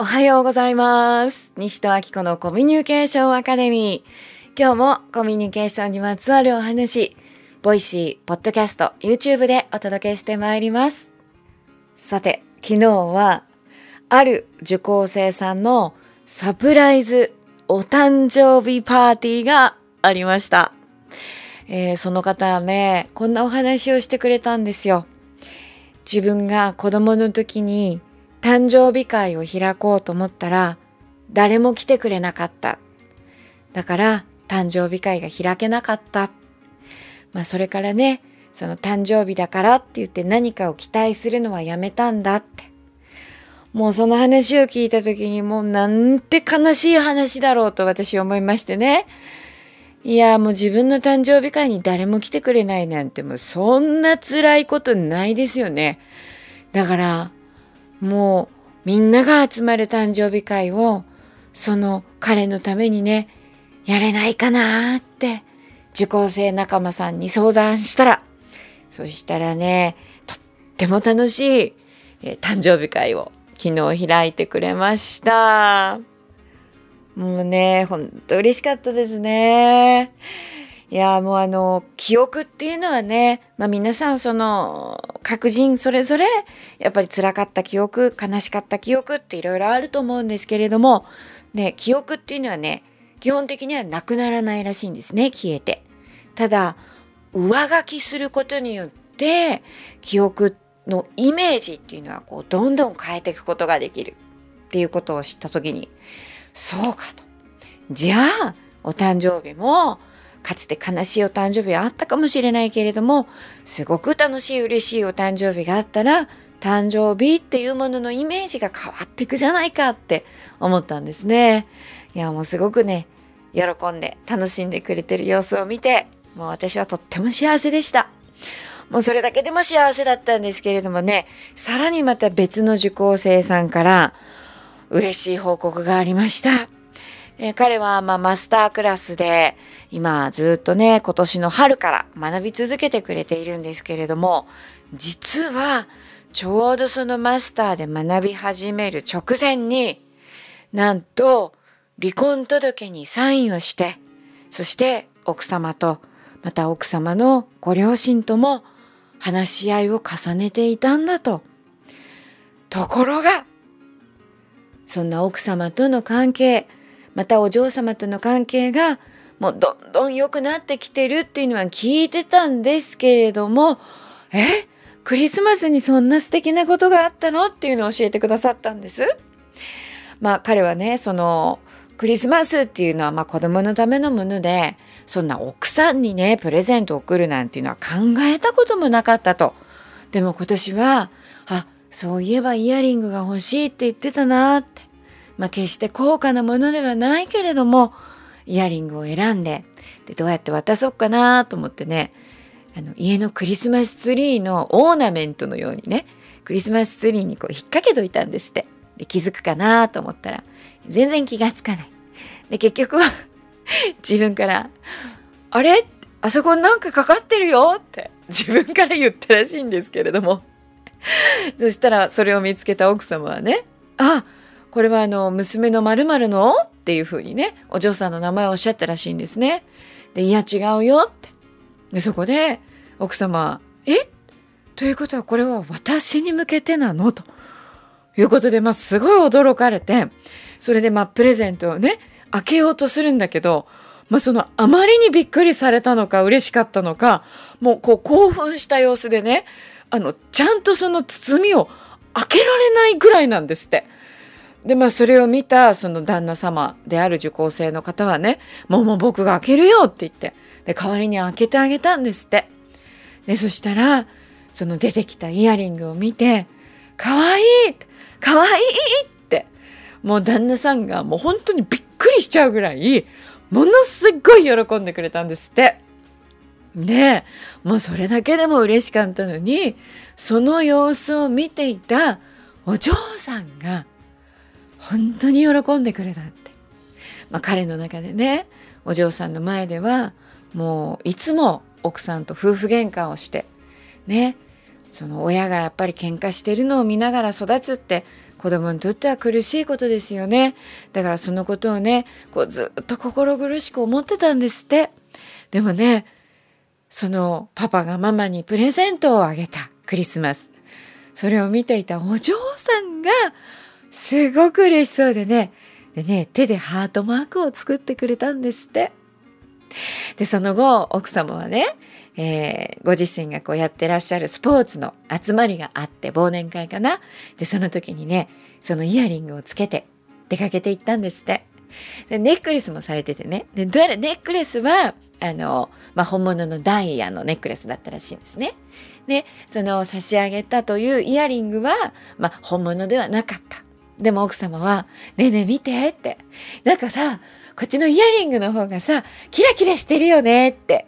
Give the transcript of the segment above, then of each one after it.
おはようございます。西戸明子のコミュニケーションアカデミー。今日もコミュニケーションにまつわるお話、 Voicy、ポッドキャスト、YouTube でお届けしてまいります。さて、昨日は、ある受講生さんのサプライズお誕生日パーティーがありました。えーその方はね、こんなお話をしてくれたんですよ。自分が子供の時に誕生日会を開こうと思ったら誰も来てくれなかった。だから誕生日会が開けなかった。まあそれからね、その誕生日だからって言って何かを期待するのはやめたんだって。もうその話を聞いた時にもうなんて悲しい話だろうと私思いましてね。いやもう自分の誕生日会に誰も来てくれないなんてもうそんな辛いことないですよね。だからもうみんなが集まる誕生日会をその彼のためにねやれないかなって受講生仲間さんに相談したらそしたらねとっても楽しい、えー誕生日会を昨日開いてくれました。もうね、ほんと嬉しかったですね。いや、もうあの、記憶っていうのはね、まあ皆さんその、各人それぞれ、やっぱり辛かった記憶、悲しかった記憶っていろいろあると思うんですけれども、ね、記憶っていうのはね、基本的にはなくならないらしいんですね、消えて。ただ、上書きすることによって、記憶のイメージっていうのはこう、どんどん変えていくことができるっていうことを知ったときに、そうかと。じゃあ、お誕生日も、かつて悲しいお誕生日はあったかもしれないけれども、すごく楽しい嬉しいお誕生日があったら、誕生日っていうもののイメージが変わっていくじゃないかって思ったんですね。いや、もうすごくね、喜んで楽しんでくれてる様子を見て、もう私はとっても幸せでした。もうそれだけでも幸せだったんですけれどもね、さらにまた別の受講生さんから、嬉しい報告がありました。えー彼はまあマスタークラスで今ずっとね今年の春から学び続けてくれているんですけれども実はちょうどそのマスターで学び始める直前になんと離婚届にサインをしてそして奥様とまた奥様のご両親とも話し合いを重ねていたんだと。ところがそんな奥様との関係またお嬢様との関係がもうどんどん良くなってきてるっていうのは聞いてたんですけれどもえ？クリスマスにそんな素敵なことがあったの？っていうのを教えてくださったんです。まあ彼はねそのクリスマスっていうのはまあ子供のためのものでそんな奥さんにねプレゼントを送るなんていうのは考えたこともなかったと。でも今年はあそういえばイヤリングが欲しいって言ってたなって。まあ決して高価なものではないけれどもイヤリングを選んででどうやって渡そうかなと思ってねあの家のクリスマスツリーのオーナメントのようにねクリスマスツリーにこう引っ掛けといたんですって。で気づくかなと思ったら全然気がつかない。で結局は 自分から「あれ？あそこなんかかかってるよ」って自分から言ったらしいんですけれども。そしたらそれを見つけた奥様はね「あこれはあの娘の〇〇の?」っていうふうにねお嬢さんの名前をおっしゃったらしいんですね。で「いや違うよ」ってでそこで奥様「え？ということはこれは私に向けてなの?」ということで、まあ、すごい驚かれてそれでまあプレゼントをね開けようとするんだけど、まあ、そのあまりにびっくりされたのか嬉しかったのかもうこう興奮した様子でねあのちゃんとその包みを開けられないぐらいなんですって。でまあそれを見たその旦那様である受講生の方はねもうもう僕が開けるよって言ってで代わりに開けてあげたんですって。でそしたらその出てきたイヤリングを見て「かわいい!」かわいいってもう旦那さんがもう本当にびっくりしちゃうぐらいものすごい喜んでくれたんですって。でもうそれだけでも嬉しかったのにその様子を見ていたお嬢さんが本当に喜んでくれたって、まあ、彼の中でねお嬢さんの前ではもういつも奥さんと夫婦喧嘩をしてねその親がやっぱり喧嘩してるのを見ながら育つって子供にとっては苦しいことですよね。だからそのことをねこうずっと心苦しく思ってたんですって。でもねそのパパがママにプレゼントをあげたクリスマス。それを見ていたお嬢さんがすごく嬉しそうでね。でね手でハートマークを作ってくれたんですって。でその後奥様はねえー、ご自身がこうやってらっしゃるスポーツの集まりがあって忘年会かな。でその時にねそのイヤリングをつけて出かけていったんですって。でネックレスもされててね。でどうやらネックレスはあの、まあ、本物のダイヤのネックレスだったらしいんですね。でその差し上げたというイヤリングは、まあ、本物ではなかった。でも奥様は「ねえねえ見て」って「なんかさこっちのイヤリングの方がさキラキラしてるよね」って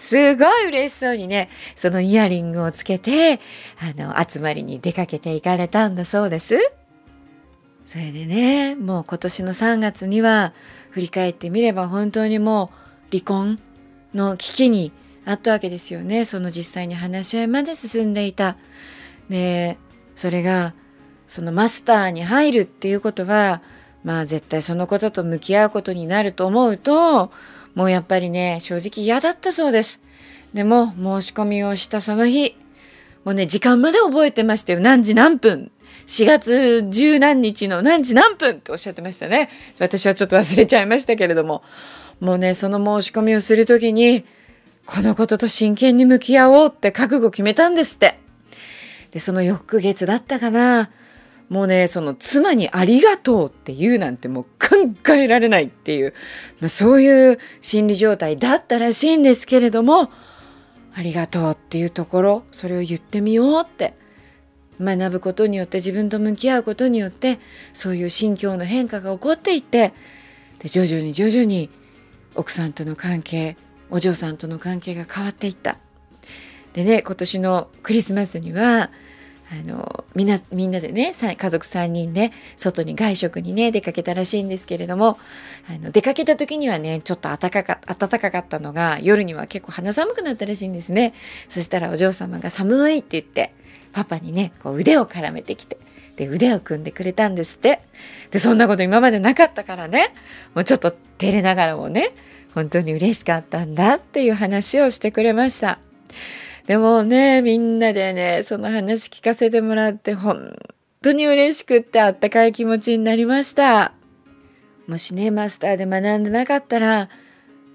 すごい嬉しそうにね、そのイヤリングをつけて、あの、集まりに出かけていかれたんだそうです。それでね、もう今年の3月には、振り返ってみれば本当にもう離婚の危機にあったわけですよね。その実際に話し合いまで進んでいた。で、それが、そのマスターに入るっていうことは、まあ絶対そのことと向き合うことになると思うと、もうやっぱりね、正直嫌だったそうです。でも、申し込みをしたその日、もうね、時間まで覚えてましたよ。何時何分。4月十何日の何時何分っておっしゃってましたね。私はちょっと忘れちゃいましたけれども。もうね、その申し込みをするときに、このことと真剣に向き合おうって覚悟決めたんですって。で、その翌月だったかな。もうねその妻にありがとうって言うなんてもう考えられないっていう、まあ、そういう心理状態だったらしいんですけれどもありがとうっていうところそれを言ってみようって学ぶことによって自分と向き合うことによってそういう心境の変化が起こっていってで徐々に徐々に奥さんとの関係お嬢さんとの関係が変わっていった。でね今年のクリスマスにはあのみんなみんなでね家族3人で外に外食にね出かけたらしいんですけれどもあの出かけた時にはねちょっと暖かか暖かかったのが夜には結構肌寒くなったらしいんですねそしたらお嬢様が寒いって言ってパパにねこう腕を絡めてきてで腕を組んでくれたんですってでそんなこと今までなかったからねもうちょっと照れながらもね本当に嬉しかったんだっていう話をしてくれました。でもね、みんなでね、その話聞かせてもらって、本当に嬉しくってあったかい気持ちになりました。もしね、マスターで学んでなかったら、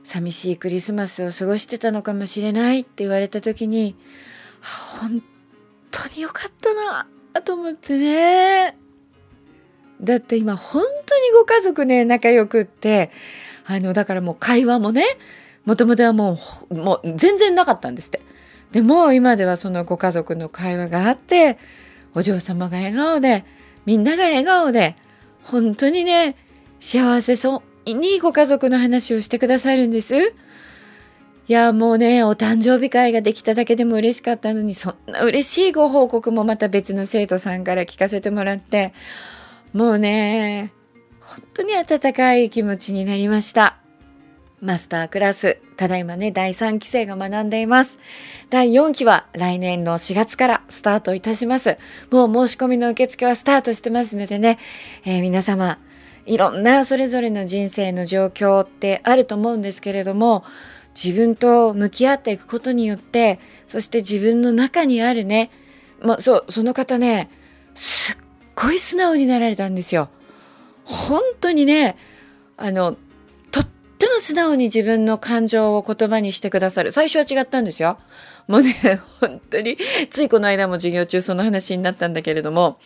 寂しいクリスマスを過ごしてたのかもしれないって言われた時に、本当によかったなと思ってね。だって今本当にご家族ね、仲良くって、あの、だからもう会話もね、もともとはもう、もう全然なかったんですって。でも今ではそのご家族の会話があってお嬢様が笑顔でみんなが笑顔で本当にね幸せそうにご家族の話をしてくださるんです。いやもうねお誕生日会ができただけでも嬉しかったのにそんな嬉しいご報告もまた別の生徒さんから聞かせてもらってもうね本当に温かい気持ちになりました。マスタークラス、ただいまね、第3期生が学んでいます。第4期は来年の4月からスタートいたします。もう申し込みの受付はスタートしてますのでね、えー、皆様、いろんなそれぞれの人生の状況ってあると思うんですけれども、自分と向き合っていくことによって、そして自分の中にあるね、まあ、そう、その方ね、すっごい素直になられたんですよ。本当にね、あの、っても素直に自分の感情を言葉にしてくださる。最初は違ったんですよ。もうね、本当に、ついこの間も授業中その話になったんだけれども、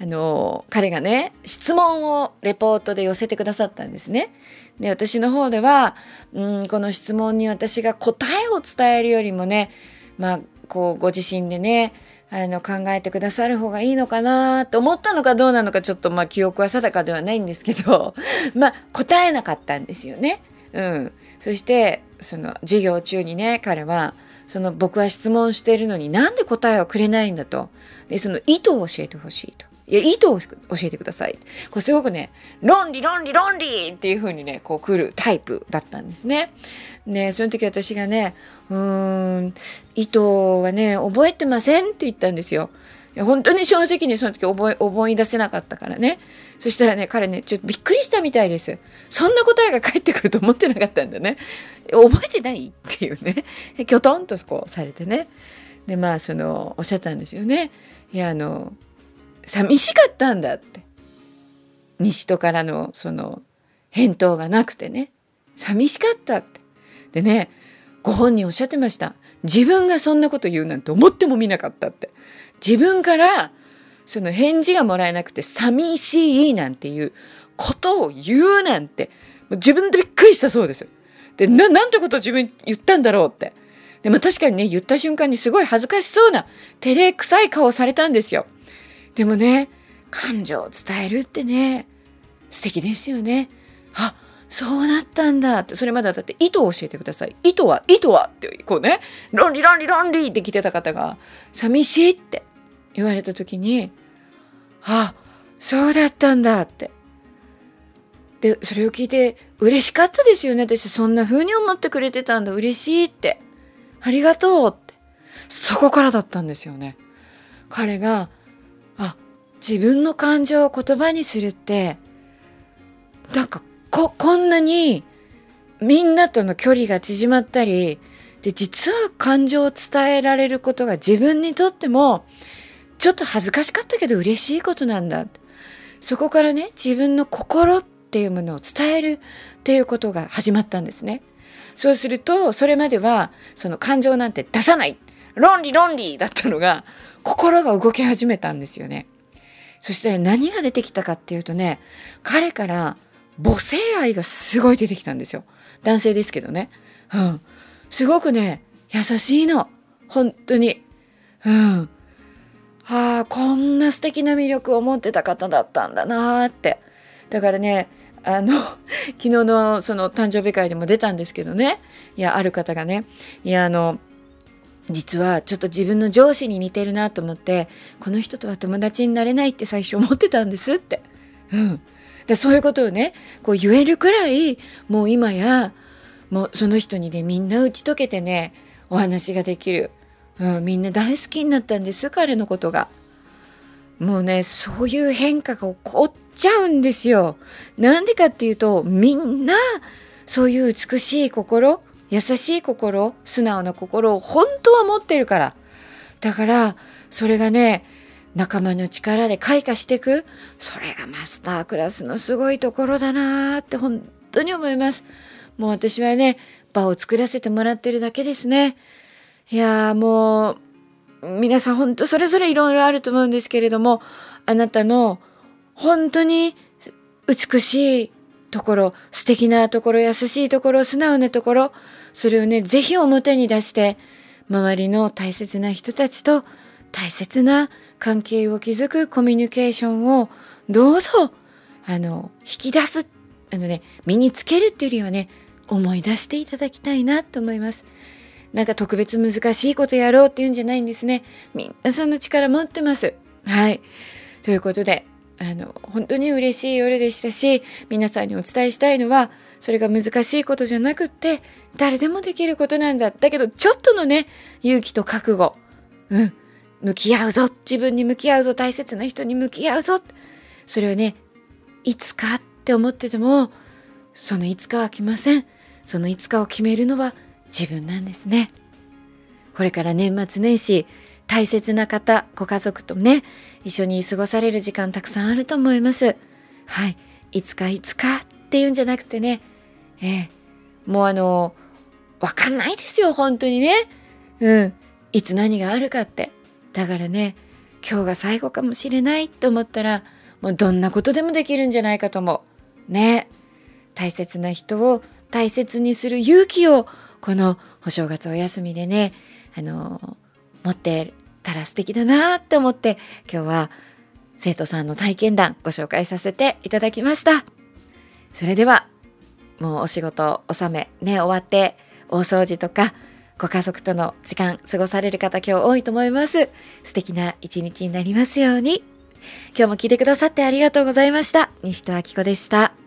あの、彼がね、質問をレポートで寄せてくださったんですね。で、私の方では、うん、この質問に私が答えを伝えるよりもね、まあ、こう、ご自身でね、あの考えてくださる方がいいのかなと思ったのかどうなのかちょっとまあ記憶は定かではないんですけどまあ答えなかったんですよね。うん、そしてその授業中にね彼はその僕は質問しているのになんで答えをくれないんだとでその意図を教えてほしいと。いや意図を教えてください。これすごくね論理論理論理っていう風にねこう来るタイプだったんですね。でその時私がねうーん意図はね覚えてませんって言ったんですよ。や本当に正直にその時覚え思い出せなかったからね。そしたらね彼ねちょっとびっくりしたみたいです。そんな答えが返ってくると思ってなかったんだね。覚えてないっていうね。きょとんとこうされてね。でまあそのおっしゃったんですよね。いやあの寂しかったんだって。西戸からのその返答がなくてね。寂しかったって。でねご本人おっしゃってました。自分がそんなこと言うなんて思ってもみなかったって。自分からその返事がもらえなくて寂しいなんていうことを言うなんて自分でびっくりしたそうです。でななんてこと自分言ったんだろうって。でも確かにね言った瞬間にすごい恥ずかしそうな照れくさい顔されたんですよ。でもね感情を伝えるってね素敵ですよね。あそうなったんだってそれまでだって意図を教えてください意図は意図はってこうね論理論理論理って来てた方が寂しいって言われた時にあそうだったんだって。でそれを聞いて嬉しかったですよね。私そんな風に思ってくれてたんだ。嬉しいって。ありがとうって。そこからだったんですよね。彼があ自分の感情を言葉にするってなんかここんなにみんなとの距離が縮まったりで実は感情を伝えられることが自分にとってもちょっと恥ずかしかったけど嬉しいことなんだそこからね自分の心っていうものを伝えるっていうことが始まったんですね。そうするとそれまではその感情なんて出さない。論理論理だったのが心が動き始めたんですよね。そしたら何が出てきたかっていうとね彼から母性愛がすごい出てきたんですよ。男性ですけどね。うん。すごくね優しいの。本当に。うん。ああこんな素敵な魅力を持ってた方だったんだなって。だからねあの 昨日のその誕生日会でも出たんですけどね。いやある方がねいやあの実はちょっと自分の上司に似てるなと思ってこの人とは友達になれないって最初思ってたんですって。うん、でそういうことをねこう言えるくらいもう今やもうその人にねみんな打ち解けてねお話ができる、うん、みんな大好きになったんです彼のことが。もうねそういう変化が起こっちゃうんですよ。なんでかっていうとみんなそういう美しい心優しい心素直な心を本当は持ってるからだからそれがね仲間の力で開花していくそれがマスタークラスのすごいところだなって本当に思いますもう私はね場を作らせてもらってるだけですねいやもう皆さん本当それぞれいろいろあると思うんですけれどもあなたの本当に美しいところ素敵なところ優しいところ素直なところそれをね是非表に出して周りの大切な人たちと大切な関係を築くコミュニケーションをどうぞあの引き出すあのね身につけるっていうよりはね思い出していただきたいなと思います。なんか特別難しいことやろうっていうんじゃないんですね。みんなその力持ってます。はい。ということであの本当に嬉しい夜でしたし皆さんにお伝えしたいのはそれが難しいことじゃなくって誰でもできることなんだ。だけどちょっとのね勇気と覚悟。うん。向き合うぞ。自分に向き合うぞ。大切な人に向き合うぞ。それをねいつかって思っててもそのいつかは来ません。そのいつかを決めるのは自分なんですね。これから年末年始大切な方ご家族とね一緒に過ごされる時間たくさんあると思います。はい。いつかいつかっていうんじゃなくてねええ。もうあのわかんないですよ本当にね。うん。いつ何があるかって。だからね今日が最後かもしれないと思ったらもうどんなことでもできるんじゃないかと思う。ね。大切な人を大切にする勇気をこのお正月お休みでねあの持ってたら素敵だなって思って今日は生徒さんの体験談ご紹介させていただきました。それではもうお仕事納めね終わって大掃除とかご家族との時間過ごされる方今日多いと思います。素敵な一日になりますように。今日も聞いてくださってありがとうございました。西戸明子でした。